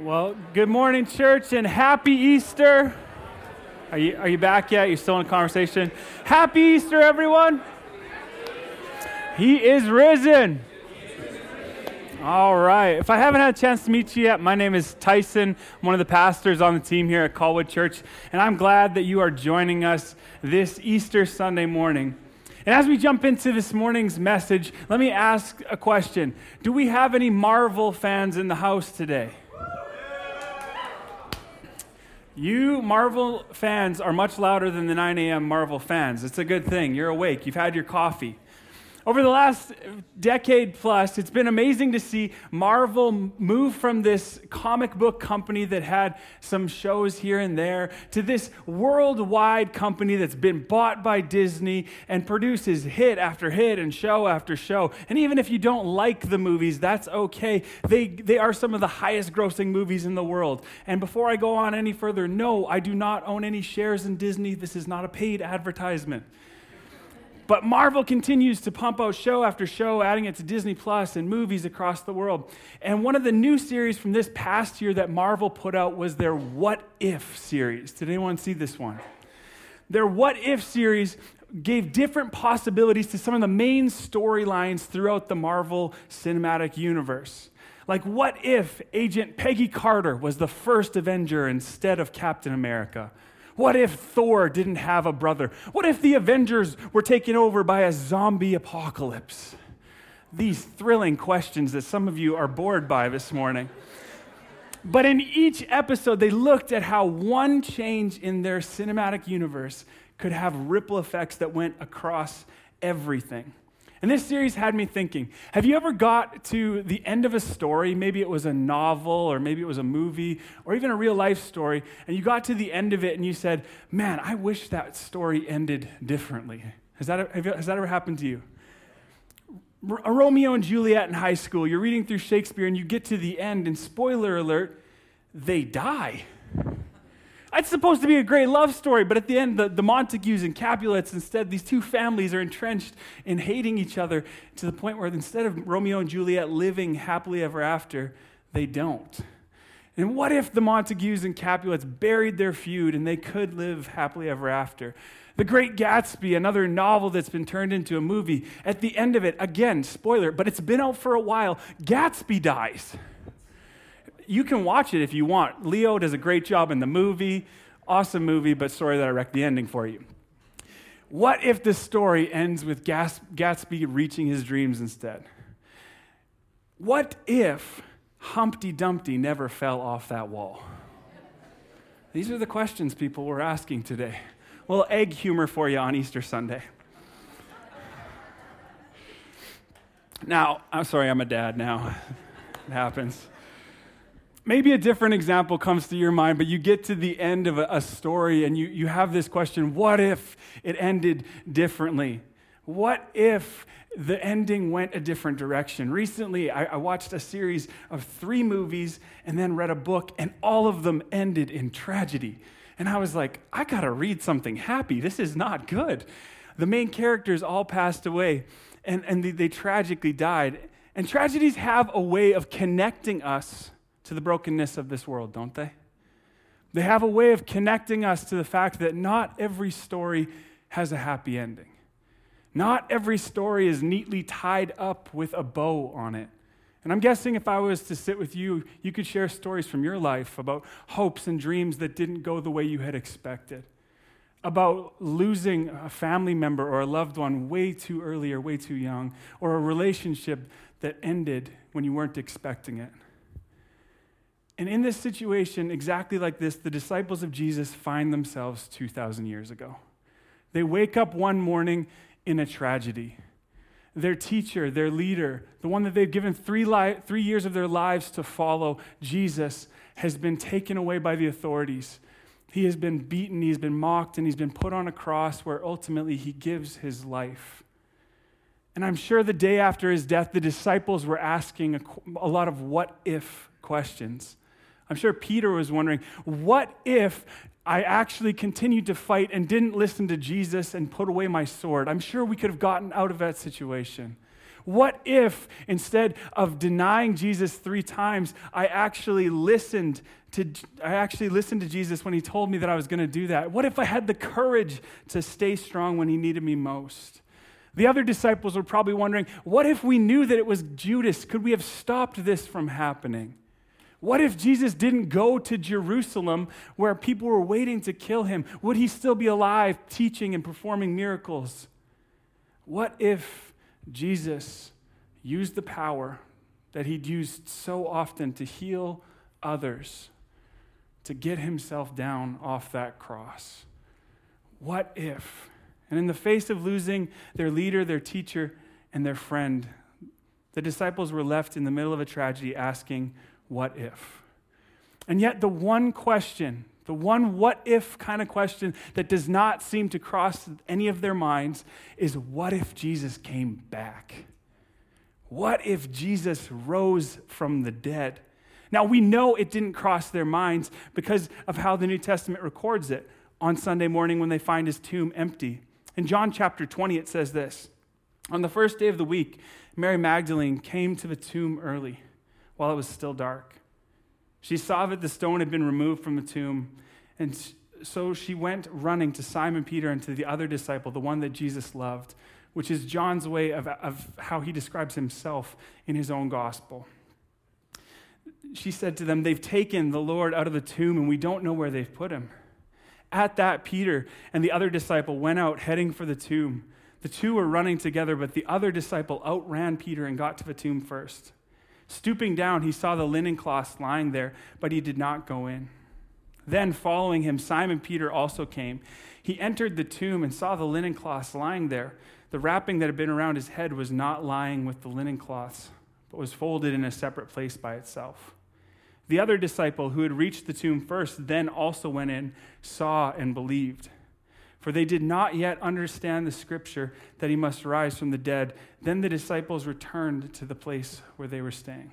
Well, good morning, church, and happy Easter. Are you, are you back yet? You're still in conversation? Happy Easter, everyone. He is risen. All right. If I haven't had a chance to meet you yet, my name is Tyson. I'm one of the pastors on the team here at Colwood Church, and I'm glad that you are joining us this Easter Sunday morning. And as we jump into this morning's message, let me ask a question Do we have any Marvel fans in the house today? You Marvel fans are much louder than the 9 a.m. Marvel fans. It's a good thing. You're awake. You've had your coffee. Over the last decade plus, it's been amazing to see Marvel move from this comic book company that had some shows here and there to this worldwide company that's been bought by Disney and produces hit after hit and show after show. And even if you don't like the movies, that's okay. They, they are some of the highest grossing movies in the world. And before I go on any further, no, I do not own any shares in Disney. This is not a paid advertisement. But Marvel continues to pump out show after show, adding it to Disney Plus and movies across the world. And one of the new series from this past year that Marvel put out was their What If series. Did anyone see this one? Their What If series gave different possibilities to some of the main storylines throughout the Marvel Cinematic Universe. Like, what if Agent Peggy Carter was the first Avenger instead of Captain America? What if Thor didn't have a brother? What if the Avengers were taken over by a zombie apocalypse? These thrilling questions that some of you are bored by this morning. But in each episode, they looked at how one change in their cinematic universe could have ripple effects that went across everything. And this series had me thinking have you ever got to the end of a story? Maybe it was a novel, or maybe it was a movie, or even a real life story, and you got to the end of it and you said, Man, I wish that story ended differently. Has that, has that ever happened to you? A Romeo and Juliet in high school, you're reading through Shakespeare and you get to the end, and spoiler alert, they die. It's supposed to be a great love story, but at the end, the, the Montagues and Capulets, instead, these two families are entrenched in hating each other to the point where instead of Romeo and Juliet living happily ever after, they don't. And what if the Montagues and Capulets buried their feud and they could live happily ever after? The Great Gatsby, another novel that's been turned into a movie, at the end of it, again, spoiler, but it's been out for a while, Gatsby dies you can watch it if you want. Leo does a great job in the movie. Awesome movie, but sorry that I wrecked the ending for you. What if the story ends with Gatsby reaching his dreams instead? What if Humpty Dumpty never fell off that wall? These are the questions people were asking today. Little egg humor for you on Easter Sunday. Now, I'm sorry, I'm a dad now. it happens maybe a different example comes to your mind, but you get to the end of a, a, story and you, you have this question what if it ended differently? What if the ending went a different direction? Recently, I, I watched a series of three movies and then read a book, and all of them ended in tragedy. And I was like, I gotta read something happy. This is not good. The main characters all passed away, and, and they, they tragically died. And tragedies have a way of connecting us to the brokenness of this world, don't they? They have a way of connecting us to the fact that not every story has a happy ending. Not every story is neatly tied up with a bow on it. And I'm guessing if I was to sit with you, you could share stories from your life about hopes and dreams that didn't go the way you had expected, about losing a family member or a loved one way too early or way too young, or a relationship that ended when you weren't expecting it. And in this situation, exactly like this, the disciples of Jesus find themselves 2,000 years ago. They wake up one morning in a tragedy. Their teacher, their leader, the one that they've given three, li- three years of their lives to follow, Jesus, has been taken away by the authorities. He has been beaten, he's been mocked, and he's been put on a cross where ultimately he gives his life. And I'm sure the day after his death, the disciples were asking a, a lot of what if questions. I'm sure Peter was wondering, what if I actually continued to fight and didn't listen to Jesus and put away my sword? I'm sure we could have gotten out of that situation. What if instead of denying Jesus three times, I actually listened to I actually listened to Jesus when he told me that I was going to do that? What if I had the courage to stay strong when he needed me most? The other disciples were probably wondering, what if we knew that it was Judas? Could we have stopped this from happening? What if Jesus didn't go to Jerusalem where people were waiting to kill him? Would he still be alive, teaching and performing miracles? What if Jesus used the power that he'd used so often to heal others to get himself down off that cross? What if? And in the face of losing their leader, their teacher, and their friend, the disciples were left in the middle of a tragedy asking, what if? And yet, the one question, the one what if kind of question that does not seem to cross any of their minds is what if Jesus came back? What if Jesus rose from the dead? Now, we know it didn't cross their minds because of how the New Testament records it on Sunday morning when they find his tomb empty. In John chapter 20, it says this On the first day of the week, Mary Magdalene came to the tomb early while it was still dark. She saw that the stone had been removed from the tomb, and so she went running to Simon Peter and to the other disciple, the one that Jesus loved, which is John's way of, of how he describes himself in his own gospel. She said to them, They've taken the Lord out of the tomb, and we don't know where they've put him. At that, Peter and the other disciple went out heading for the tomb. The two were running together, but the other disciple outran Peter and got to the tomb first. Stooping down, he saw the linen cloths lying there, but he did not go in. Then, following him, Simon Peter also came. He entered the tomb and saw the linen cloths lying there. The wrapping that had been around his head was not lying with the linen cloths, but was folded in a separate place by itself. The other disciple who had reached the tomb first then also went in, saw, and believed for they did not yet understand the scripture that he must rise from the dead. Then the disciples returned to the place where they were staying.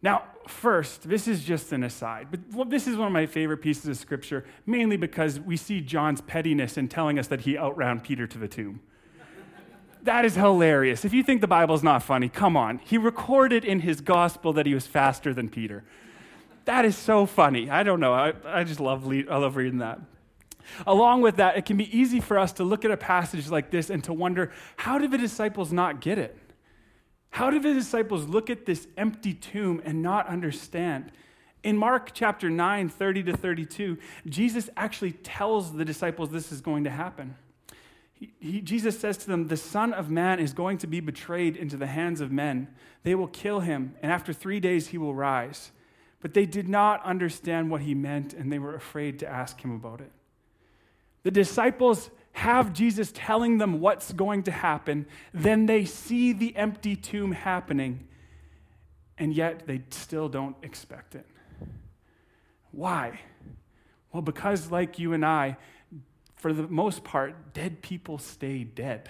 Now, first, this is just an aside, but this is one of my favorite pieces of scripture, mainly because we see John's pettiness in telling us that he outran Peter to the tomb. that is hilarious. If you think the Bible's not funny, come on. He recorded in his gospel that he was faster than Peter. That is so funny. I don't know. I, I just love, I love reading that. Along with that, it can be easy for us to look at a passage like this and to wonder how did the disciples not get it? How did the disciples look at this empty tomb and not understand? In Mark chapter 9, 30 to 32, Jesus actually tells the disciples this is going to happen. He, he, Jesus says to them, The Son of Man is going to be betrayed into the hands of men. They will kill him, and after three days he will rise. But they did not understand what he meant, and they were afraid to ask him about it. The disciples have Jesus telling them what's going to happen. Then they see the empty tomb happening, and yet they still don't expect it. Why? Well, because, like you and I, for the most part, dead people stay dead.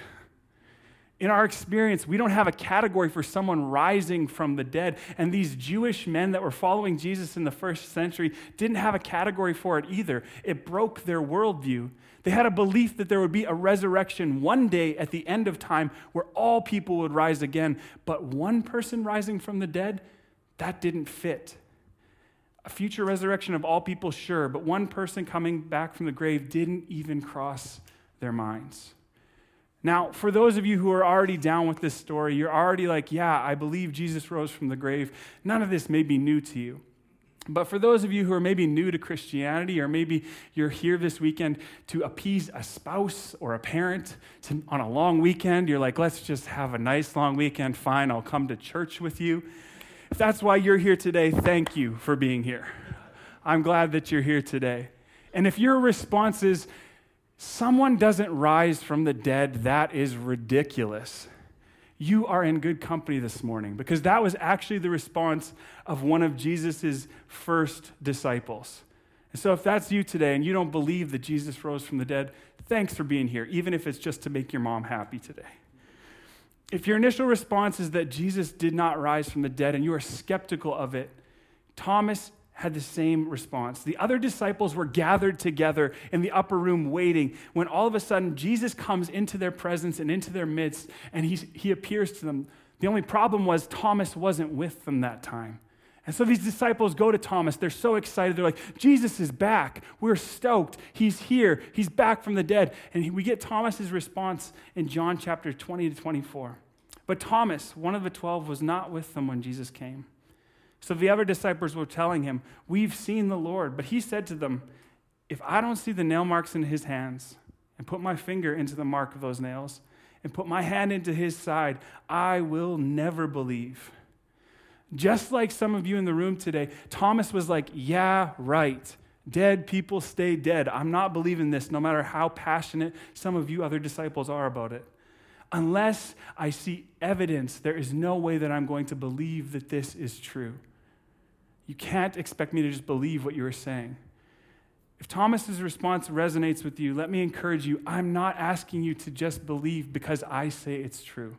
In our experience, we don't have a category for someone rising from the dead. And these Jewish men that were following Jesus in the first century didn't have a category for it either. It broke their worldview. They had a belief that there would be a resurrection one day at the end of time where all people would rise again. But one person rising from the dead, that didn't fit. A future resurrection of all people, sure, but one person coming back from the grave didn't even cross their minds. Now, for those of you who are already down with this story, you're already like, yeah, I believe Jesus rose from the grave. None of this may be new to you. But for those of you who are maybe new to Christianity, or maybe you're here this weekend to appease a spouse or a parent to, on a long weekend, you're like, let's just have a nice long weekend. Fine, I'll come to church with you. If that's why you're here today, thank you for being here. I'm glad that you're here today. And if your response is, someone doesn't rise from the dead, that is ridiculous. You are in good company this morning because that was actually the response of one of Jesus' first disciples. And so, if that's you today and you don't believe that Jesus rose from the dead, thanks for being here, even if it's just to make your mom happy today. If your initial response is that Jesus did not rise from the dead and you are skeptical of it, Thomas had the same response. The other disciples were gathered together in the upper room waiting when all of a sudden Jesus comes into their presence and into their midst and he, he appears to them. The only problem was Thomas wasn't with them that time. And so these disciples go to Thomas. They're so excited. They're like, Jesus is back. We're stoked. He's here. He's back from the dead. And we get Thomas's response in John chapter 20 to 24. But Thomas, one of the 12, was not with them when Jesus came. So the other disciples were telling him, We've seen the Lord. But he said to them, If I don't see the nail marks in his hands, and put my finger into the mark of those nails, and put my hand into his side, I will never believe. Just like some of you in the room today, Thomas was like, Yeah, right. Dead people stay dead. I'm not believing this, no matter how passionate some of you other disciples are about it. Unless I see evidence, there is no way that I'm going to believe that this is true. You can't expect me to just believe what you are saying. If Thomas's response resonates with you, let me encourage you. I'm not asking you to just believe because I say it's true.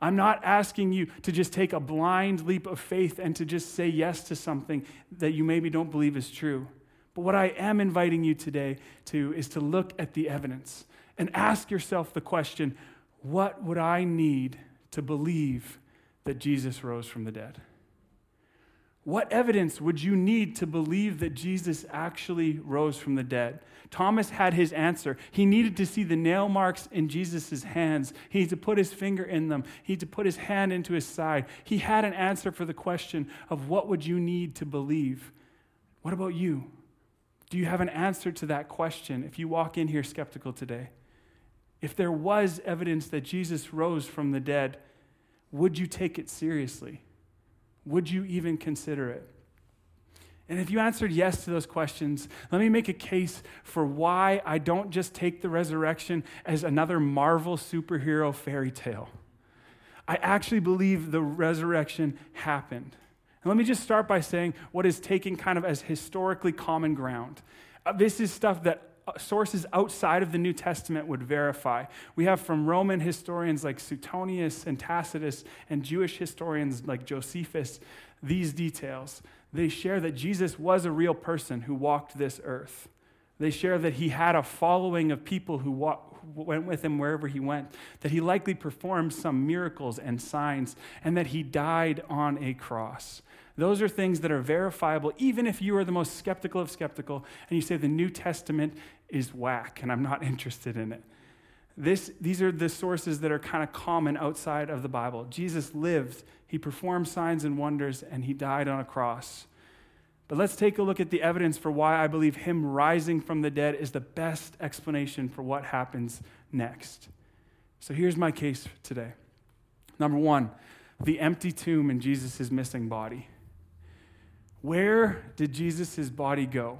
I'm not asking you to just take a blind leap of faith and to just say yes to something that you maybe don't believe is true. But what I am inviting you today to is to look at the evidence and ask yourself the question what would I need to believe that Jesus rose from the dead? What evidence would you need to believe that Jesus actually rose from the dead? Thomas had his answer. He needed to see the nail marks in Jesus' hands. He needed to put his finger in them. He needed to put his hand into his side. He had an answer for the question of what would you need to believe? What about you? Do you have an answer to that question if you walk in here skeptical today? If there was evidence that Jesus rose from the dead, would you take it seriously? Would you even consider it? And if you answered yes to those questions, let me make a case for why I don't just take the resurrection as another Marvel superhero fairy tale. I actually believe the resurrection happened. And let me just start by saying what is taken kind of as historically common ground. Uh, this is stuff that Uh, sources outside of the New Testament would verify. We have from Roman historians like Suetonius and Tacitus and Jewish historians like Josephus these details. They share that Jesus was a real person who walked this earth. They share that he had a following of people who, who went with him wherever he went, that he likely performed some miracles and signs, and that he died on a cross. Those are things that are verifiable, even if you are the most skeptical of skeptical and you say the New Testament is whack and I'm not interested in it. This, these are the sources that are kind of common outside of the Bible. Jesus lived, he performed signs and wonders, and he died on a cross. But let's take a look at the evidence for why I believe him rising from the dead is the best explanation for what happens next. So here's my case today. Number one, the empty tomb and Jesus' missing body. Where did Jesus' body go?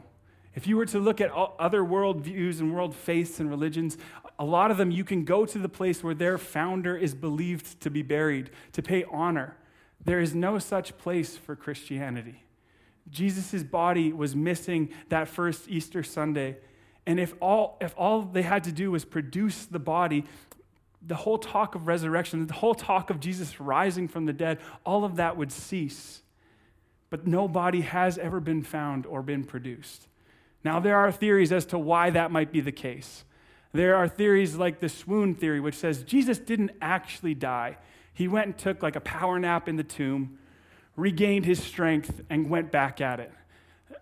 If you were to look at other world views and world faiths and religions, a lot of them you can go to the place where their founder is believed to be buried, to pay honor. There is no such place for Christianity. Jesus' body was missing that first Easter Sunday. And if all, if all they had to do was produce the body, the whole talk of resurrection, the whole talk of Jesus rising from the dead, all of that would cease but no body has ever been found or been produced. Now, there are theories as to why that might be the case. There are theories like the swoon theory, which says Jesus didn't actually die. He went and took like a power nap in the tomb, regained his strength, and went back at it.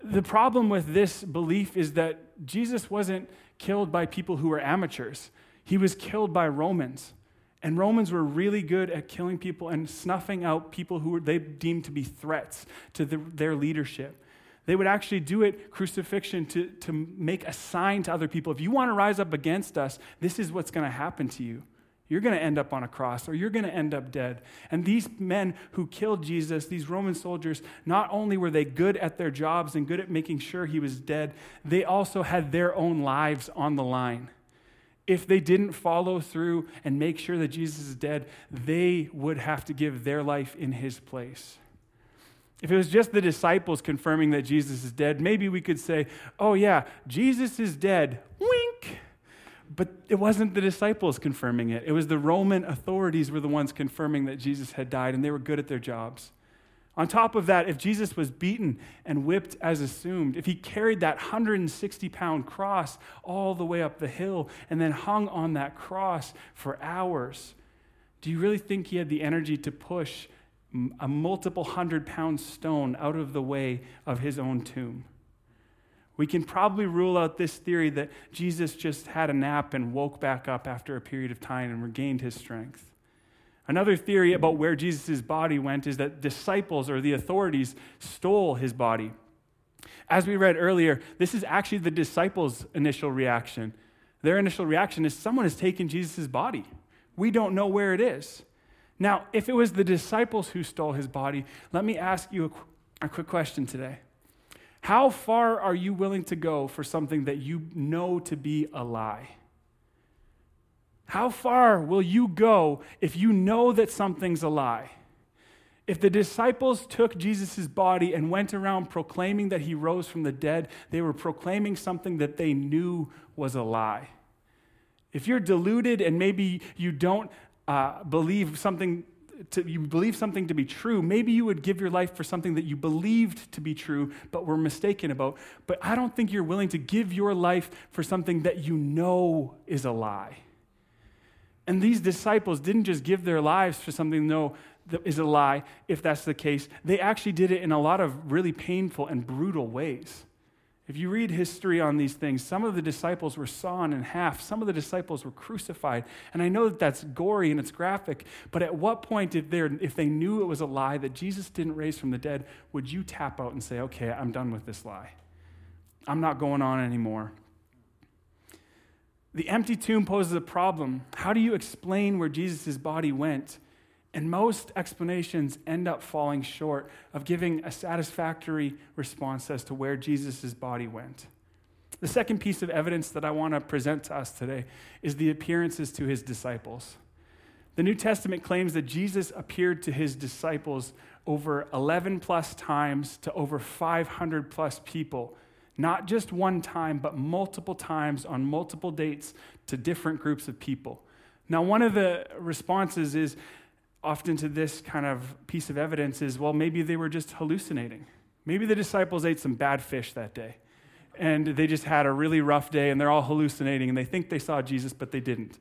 The problem with this belief is that Jesus wasn't killed by people who were amateurs, he was killed by Romans. And Romans were really good at killing people and snuffing out people who they deemed to be threats to the, their leadership. They would actually do it, crucifixion, to, to make a sign to other people. If you want to rise up against us, this is what's going to happen to you. You're going to end up on a cross or you're going to end up dead. And these men who killed Jesus, these Roman soldiers, not only were they good at their jobs and good at making sure he was dead, they also had their own lives on the line if they didn't follow through and make sure that Jesus is dead, they would have to give their life in his place. If it was just the disciples confirming that Jesus is dead, maybe we could say, oh, yeah, Jesus is dead. Wink. But it wasn't the disciples confirming it. It was the Roman authorities were the ones confirming that Jesus had died, and they were good at their jobs. On top of that, if Jesus was beaten and whipped as assumed, if he carried that 160 pound cross all the way up the hill and then hung on that cross for hours, do you really think he had the energy to push a multiple hundred pound stone out of the way of his own tomb? We can probably rule out this theory that Jesus just had a nap and woke back up after a period of time and regained his strength. Another theory about where Jesus' body went is that disciples or the authorities stole his body. As we read earlier, this is actually the disciples' initial reaction. Their initial reaction is someone has taken Jesus' body. We don't know where it is. Now, if it was the disciples who stole his body, let me ask you a, a quick question today. How far are you willing to go for something that you know to be a lie? How far will you go if you know that something's a lie? If the disciples took Jesus' body and went around proclaiming that he rose from the dead, they were proclaiming something that they knew was a lie. If you're deluded and maybe you don't uh, believe something to, you believe something to be true, maybe you would give your life for something that you believed to be true but were mistaken about. But I don't think you're willing to give your life for something that you know is a lie. And these disciples didn't just give their lives for something no that is a lie, if that's the case. They actually did it in a lot of really painful and brutal ways. If you read history on these things, some of the disciples were sawn in half, some of the disciples were crucified. And I know that that's gory and it's graphic, but at what point, if, if they knew it was a lie that Jesus didn't raise from the dead, would you tap out and say, okay, I'm done with this lie? I'm not going on anymore. The empty tomb poses a problem. How do you explain where Jesus' body went? And most explanations end up falling short of giving a satisfactory response as to where Jesus' body went. The second piece of evidence that I want to present to us today is the appearances to his disciples. The New Testament claims that Jesus appeared to his disciples over 11 plus times to over 500 plus people, not just one time, but multiple times on multiple dates to different groups of people. Now, one of the responses is often to this kind of piece of evidence is well, maybe they were just hallucinating. Maybe the disciples ate some bad fish that day and they just had a really rough day and they're all hallucinating and they think they saw Jesus, but they didn't.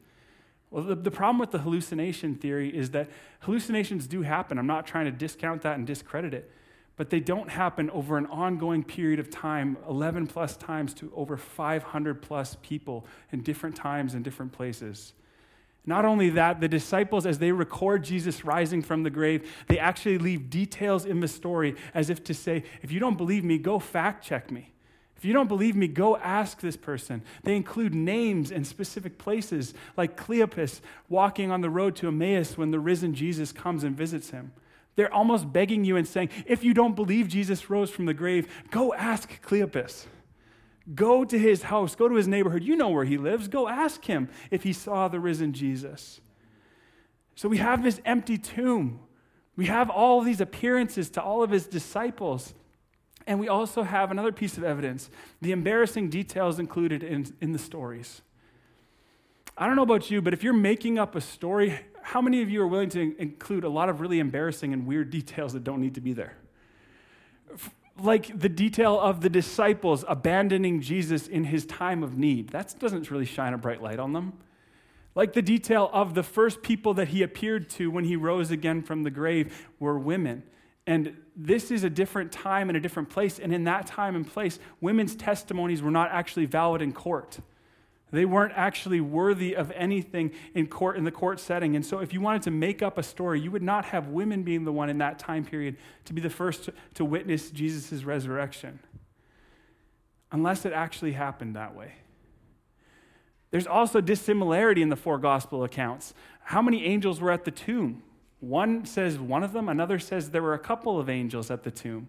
Well, the, the problem with the hallucination theory is that hallucinations do happen. I'm not trying to discount that and discredit it, but they don't happen over an ongoing period of time, 11 plus times to over 500 plus people in different times and different places. Not only that, the disciples, as they record Jesus rising from the grave, they actually leave details in the story as if to say, if you don't believe me, go fact check me. If you don't believe me, go ask this person. They include names and specific places, like Cleopas walking on the road to Emmaus when the risen Jesus comes and visits him. They're almost begging you and saying, if you don't believe Jesus rose from the grave, go ask Cleopas. Go to his house, go to his neighborhood. You know where he lives. Go ask him if he saw the risen Jesus. So we have this empty tomb. We have all these appearances to all of his disciples. And we also have another piece of evidence the embarrassing details included in, in the stories. I don't know about you, but if you're making up a story, how many of you are willing to include a lot of really embarrassing and weird details that don't need to be there? like the detail of the disciples abandoning Jesus in his time of need. That doesn't really shine a bright light on them. Like the detail of the first people that he appeared to when he rose again from the grave were women. And this is a different time and a different place. And in that time and place, women's testimonies were not actually valid in court. They weren't actually worthy of anything in court in the court setting. And so if you wanted to make up a story, you would not have women being the one in that time period to be the first to, to witness Jesus' resurrection. Unless it actually happened that way. There's also dissimilarity in the four gospel accounts. How many angels were at the tomb? One says one of them, another says there were a couple of angels at the tomb.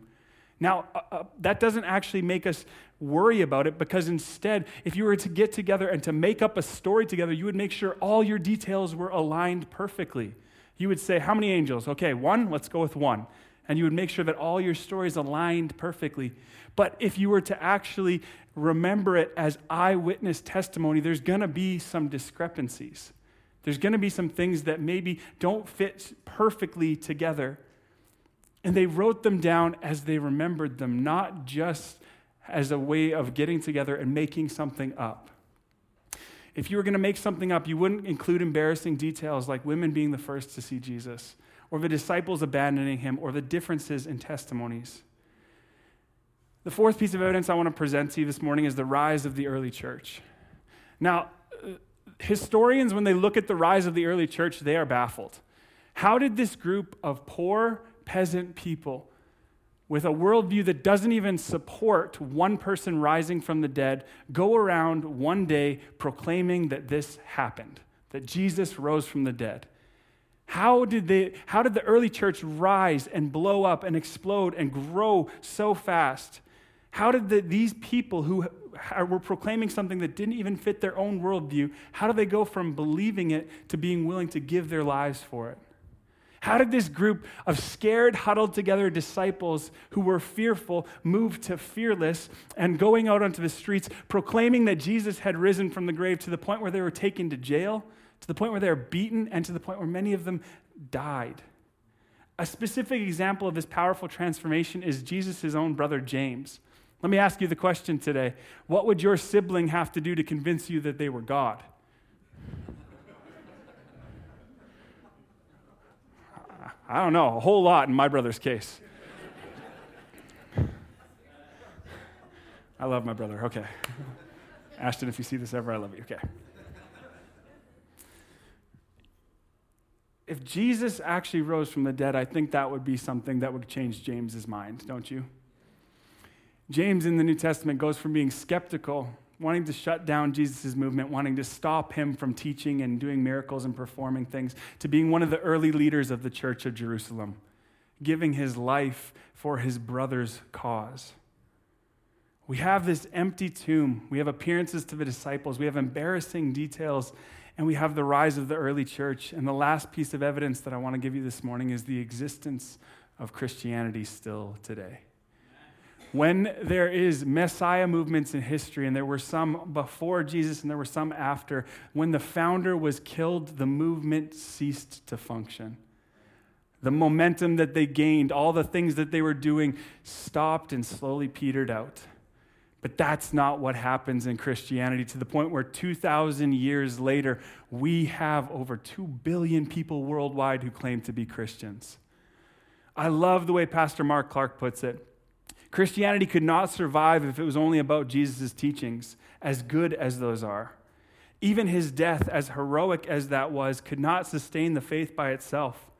Now, uh, uh, that doesn't actually make us worry about it because instead, if you were to get together and to make up a story together, you would make sure all your details were aligned perfectly. You would say, How many angels? Okay, one, let's go with one. And you would make sure that all your stories aligned perfectly. But if you were to actually remember it as eyewitness testimony, there's going to be some discrepancies. There's going to be some things that maybe don't fit perfectly together. And they wrote them down as they remembered them, not just as a way of getting together and making something up. If you were going to make something up, you wouldn't include embarrassing details like women being the first to see Jesus, or the disciples abandoning him, or the differences in testimonies. The fourth piece of evidence I want to present to you this morning is the rise of the early church. Now, uh, historians, when they look at the rise of the early church, they are baffled. How did this group of poor peasant people with a worldview that doesn't even support one person rising from the dead go around one day proclaiming that this happened, that Jesus rose from the dead? How did, they, how did the early church rise and blow up and explode and grow so fast? How did the, these people who were proclaiming something that didn't even fit their own worldview, how do they go from believing it to being willing to give their lives for it? How did this group of scared, huddled together disciples who were fearful move to fearless and going out onto the streets proclaiming that Jesus had risen from the grave to the point where they were taken to jail, to the point where they were beaten, and to the point where many of them died? A specific example of this powerful transformation is Jesus' own brother James. Let me ask you the question today What would your sibling have to do to convince you that they were God? I don't know, a whole lot in my brother's case. I love my brother. Okay. Ashton, if you see this ever, I love you. Okay. If Jesus actually rose from the dead, I think that would be something that would change James's mind, don't you? James in the New Testament goes from being skeptical, wanting to shut down Jesus' movement, wanting to stop him from teaching and doing miracles and performing things, to being one of the early leaders of the church of Jerusalem, giving his life for his brother's cause. We have this empty tomb. We have appearances to the disciples. We have embarrassing details. And we have the rise of the early church. And the last piece of evidence that I want to give you this morning is the existence of Christianity still today when there is Messiah movements in history, and there were some before Jesus and there were some after, when the founder was killed, the movement ceased to function. The momentum that they gained, all the things that they were doing, stopped and slowly petered out. But that's not what happens in Christianity to the point where 2,000 years later, we have over 2 billion people worldwide who claim to be Christians. I love the way Pastor Mark Clark puts it. Christianity could not survive if it was only about Jesus' teachings, as good as those are. Even his death, as heroic as that was, could not sustain the faith by itself.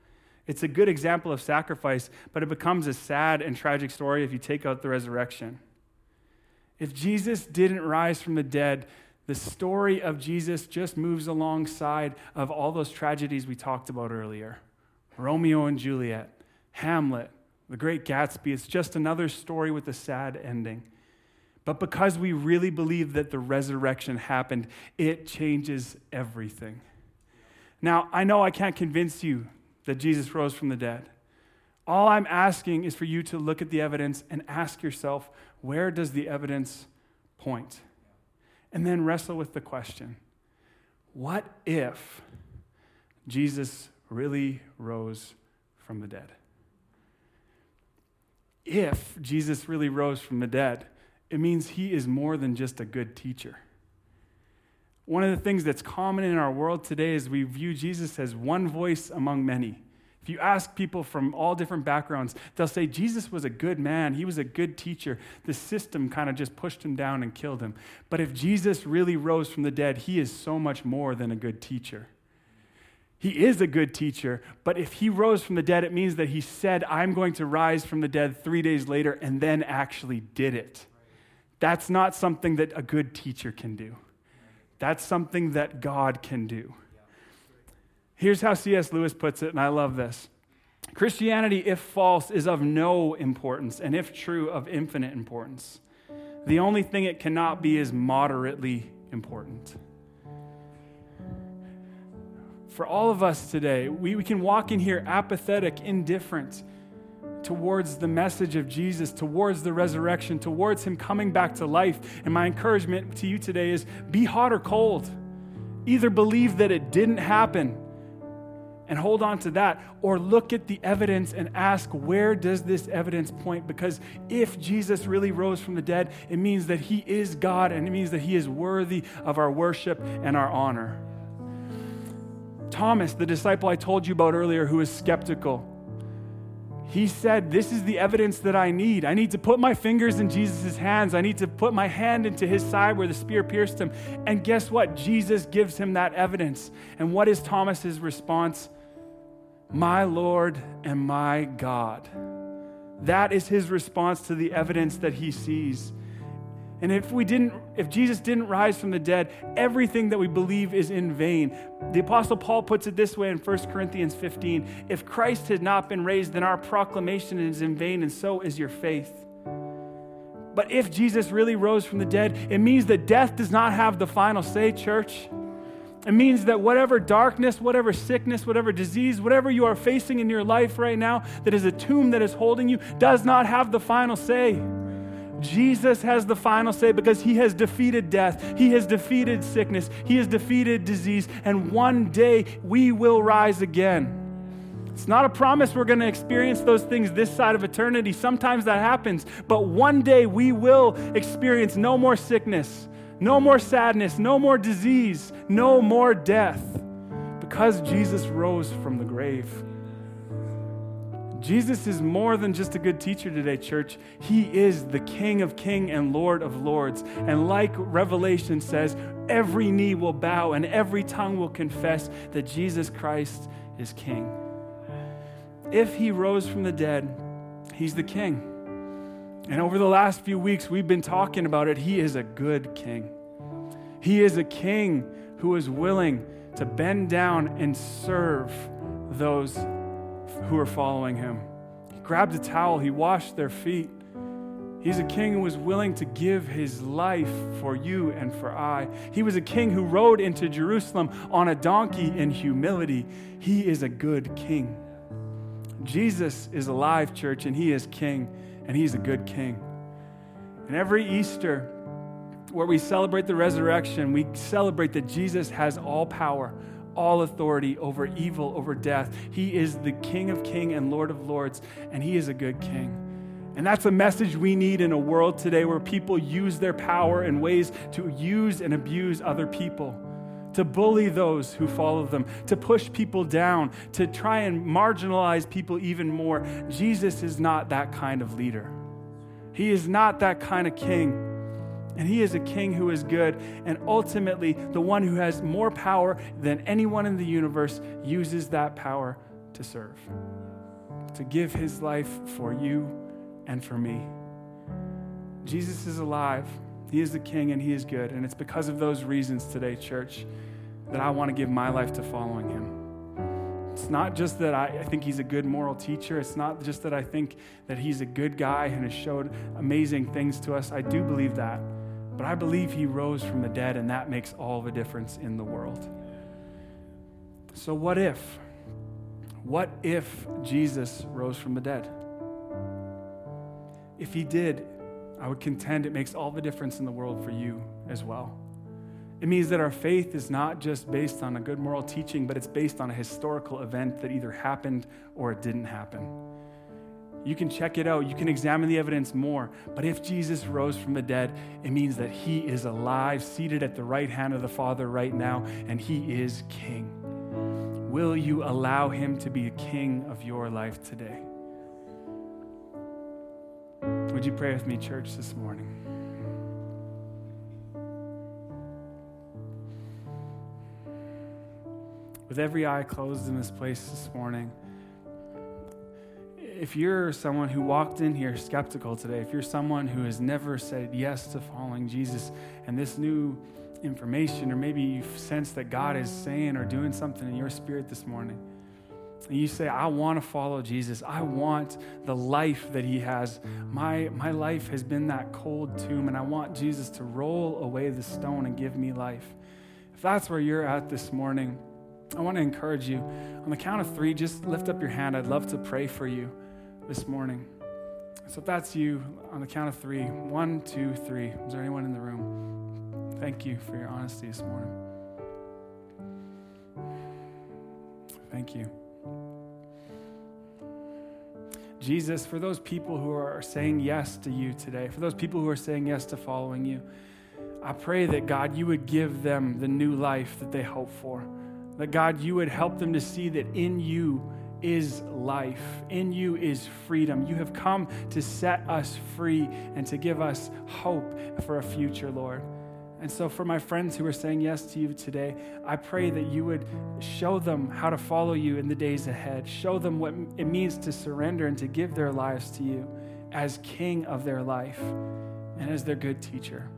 It's a good example of sacrifice, but it becomes a sad and tragic story if you take out the resurrection. If Jesus didn't rise from the dead, the story of Jesus just moves alongside of all those tragedies we talked about earlier Romeo and Juliet, Hamlet, the Great Gatsby, it's just another story with a sad ending. But because we really believe that the resurrection happened, it changes everything. Now, I know I can't convince you that Jesus rose from the dead. All I'm asking is for you to look at the evidence and ask yourself, where does the evidence point? And then wrestle with the question what if Jesus really rose from the dead? If Jesus really rose from the dead, it means he is more than just a good teacher. One of the things that's common in our world today is we view Jesus as one voice among many. If you ask people from all different backgrounds, they'll say Jesus was a good man. He was a good teacher. The system kind of just pushed him down and killed him. But if Jesus really rose from the dead, he is so much more than a good teacher. He is a good teacher, but if he rose from the dead, it means that he said, I'm going to rise from the dead three days later, and then actually did it. That's not something that a good teacher can do. That's something that God can do. Here's how C.S. Lewis puts it, and I love this Christianity, if false, is of no importance, and if true, of infinite importance. The only thing it cannot be is moderately important for all of us today, we, we can walk in here apathetic, indifferent towards the message of Jesus, towards the resurrection, towards Him coming back to life. And my encouragement to you today is be hot or cold. Either believe that it didn't happen and hold on to that, or look at the evidence and ask, where does this evidence point? Because if Jesus really rose from the dead, it means that he is God and it means that he is worthy of our worship and our honor. Thomas, the disciple I told you about earlier, who was skeptical, he said, This is the evidence that I need. I need to put my fingers in Jesus' hands. I need to put my hand into his side where the spear pierced him. And guess what? Jesus gives him that evidence. And what is Thomas's response? My Lord and my God. That is his response to the evidence that he sees. And if we didn't, if Jesus didn't rise from the dead, everything that we believe is in vain. The Apostle Paul puts it this way in 1 Corinthians 15 If Christ had not been raised, then our proclamation is in vain, and so is your faith. But if Jesus really rose from the dead, it means that death does not have the final say, church. It means that whatever darkness, whatever sickness, whatever disease, whatever you are facing in your life right now, that is a tomb that is holding you, does not have the final say. Jesus has the final say because he has defeated death, he has defeated sickness, he has defeated disease, and one day we will rise again. It's not a promise we're going to experience those things this side of eternity. Sometimes that happens, but one day we will experience no more sickness, no more sadness, no more disease, no more death because Jesus rose from the grave. Jesus is more than just a good teacher today, church. He is the King of King and Lord of Lords. And like Revelation says, every knee will bow and every tongue will confess that Jesus Christ is King. If he rose from the dead, he's the King. And over the last few weeks, we've been talking about it. He is a good King. He is a King who is willing to bend down and serve those who are following him. He grabbed a towel, he washed their feet. He's a king who was willing to give his life for you and for I. He was a king who rode into Jerusalem on a donkey in humility. He is a good king. Jesus is alive, church, and he is king, and he's a good king. And every Easter, where we celebrate the resurrection, we celebrate that Jesus has all power, all authority over evil, over death. He is the King of King and Lord of Lords, and He is a good King. And that's a message we need in a world today where people use their power in ways to use and abuse other people, to bully those who follow them, to push people down, to try and marginalize people even more. Jesus is not that kind of leader. He is not that kind of king. And he is a king who is good. And ultimately, the one who has more power than anyone in the universe uses that power to serve, to give his life for you and for me. Jesus is alive. He is the king and he is good. And it's because of those reasons today, church, that I want to give my life to following him. It's not just that I, I, think he's a good moral teacher. It's not just that I think that he's a good guy and has showed amazing things to us. I do believe that. But I believe he rose from the dead, and that makes all the difference in the world. So, what if? What if Jesus rose from the dead? If he did, I would contend it makes all the difference in the world for you as well. It means that our faith is not just based on a good moral teaching, but it's based on a historical event that either happened or it didn't happen. You can check it out. You can examine the evidence more. But if Jesus rose from the dead, it means that he is alive, seated at the right hand of the Father right now, and he is king. Will you allow him to be a king of your life today? Would you pray with me, church, this morning? With every eye closed in this place this morning, if you're someone who walked in here skeptical today, if you're someone who has never said yes to following Jesus and this new information, or maybe you've sensed that God is saying or doing something in your spirit this morning, and you say, I want to follow Jesus. I want the life that he has. My, my life has been that cold tomb, and I want Jesus to roll away the stone and give me life. If that's where you're at this morning, I want to encourage you. On the count of three, just lift up your hand. I'd love to pray for you this morning. So if that's you, on the count of three, one, two, three. Is there anyone in the room? Thank you for your honesty this morning. Thank you. Jesus, for those people who are saying yes to you today, for those people who are saying yes to following you, I pray that God, you would give them the new life that they hope for. That God, you would help them to see that in you, is life, in you is freedom. You have come to set us free and to give us hope for a future, Lord. And so, for my friends who are saying yes to you today, I pray that you would show them how to follow you in the days ahead. Show them what it means to surrender and to give their lives to you as king of their life and as their good teacher.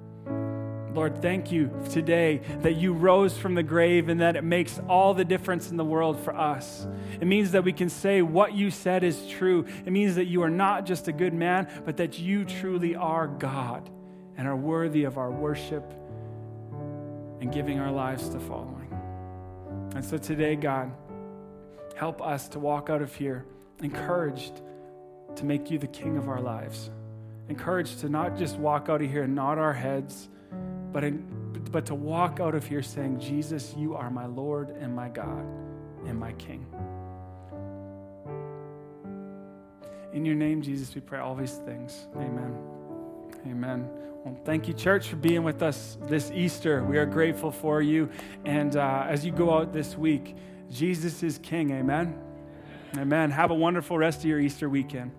Lord, thank you today that you rose from the grave and that it makes all the difference in the world for us. It means that we can say what you said is true. It means that you are not just a good man, but that you truly are God and are worthy of our worship and giving our lives to following. And so today, God, help us to walk out of here encouraged to make you the king of our lives. Encouraged to not just walk out of here and nod our heads, but, in, but to walk out of here saying, Jesus, you are my Lord and my God and my King. In your name, Jesus, we pray all these things. Amen. Amen. Well, thank you, church, for being with us this Easter. We are grateful for you. And uh, as you go out this week, Jesus is King. Amen. Amen. Have a wonderful rest of your Easter weekend.